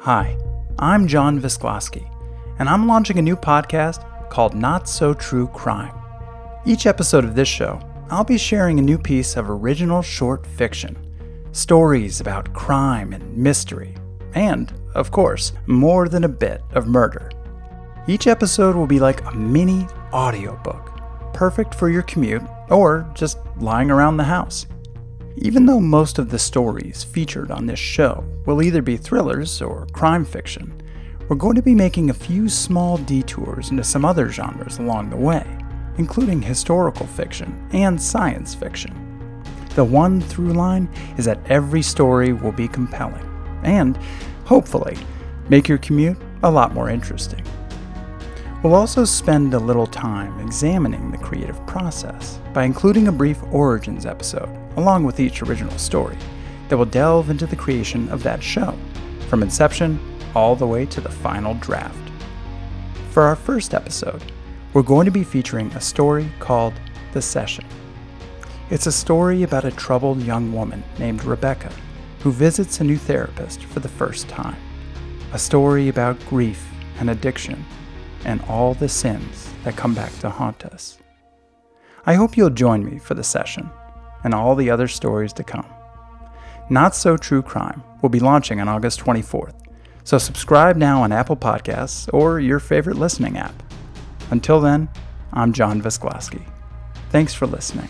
Hi, I'm John Visklosky, and I'm launching a new podcast called Not So True Crime. Each episode of this show, I'll be sharing a new piece of original short fiction, stories about crime and mystery, and, of course, more than a bit of murder. Each episode will be like a mini audiobook, perfect for your commute or just lying around the house. Even though most of the stories featured on this show will either be thrillers or crime fiction, we're going to be making a few small detours into some other genres along the way, including historical fiction and science fiction. The one through line is that every story will be compelling and, hopefully, make your commute a lot more interesting. We'll also spend a little time examining the creative process by including a brief origins episode along with each original story that will delve into the creation of that show, from inception all the way to the final draft. For our first episode, we're going to be featuring a story called The Session. It's a story about a troubled young woman named Rebecca who visits a new therapist for the first time. A story about grief and addiction and all the sins that come back to haunt us. I hope you'll join me for the session and all the other stories to come. Not So True Crime will be launching on August 24th, so subscribe now on Apple Podcasts or your favorite listening app. Until then, I'm John Visklosky. Thanks for listening.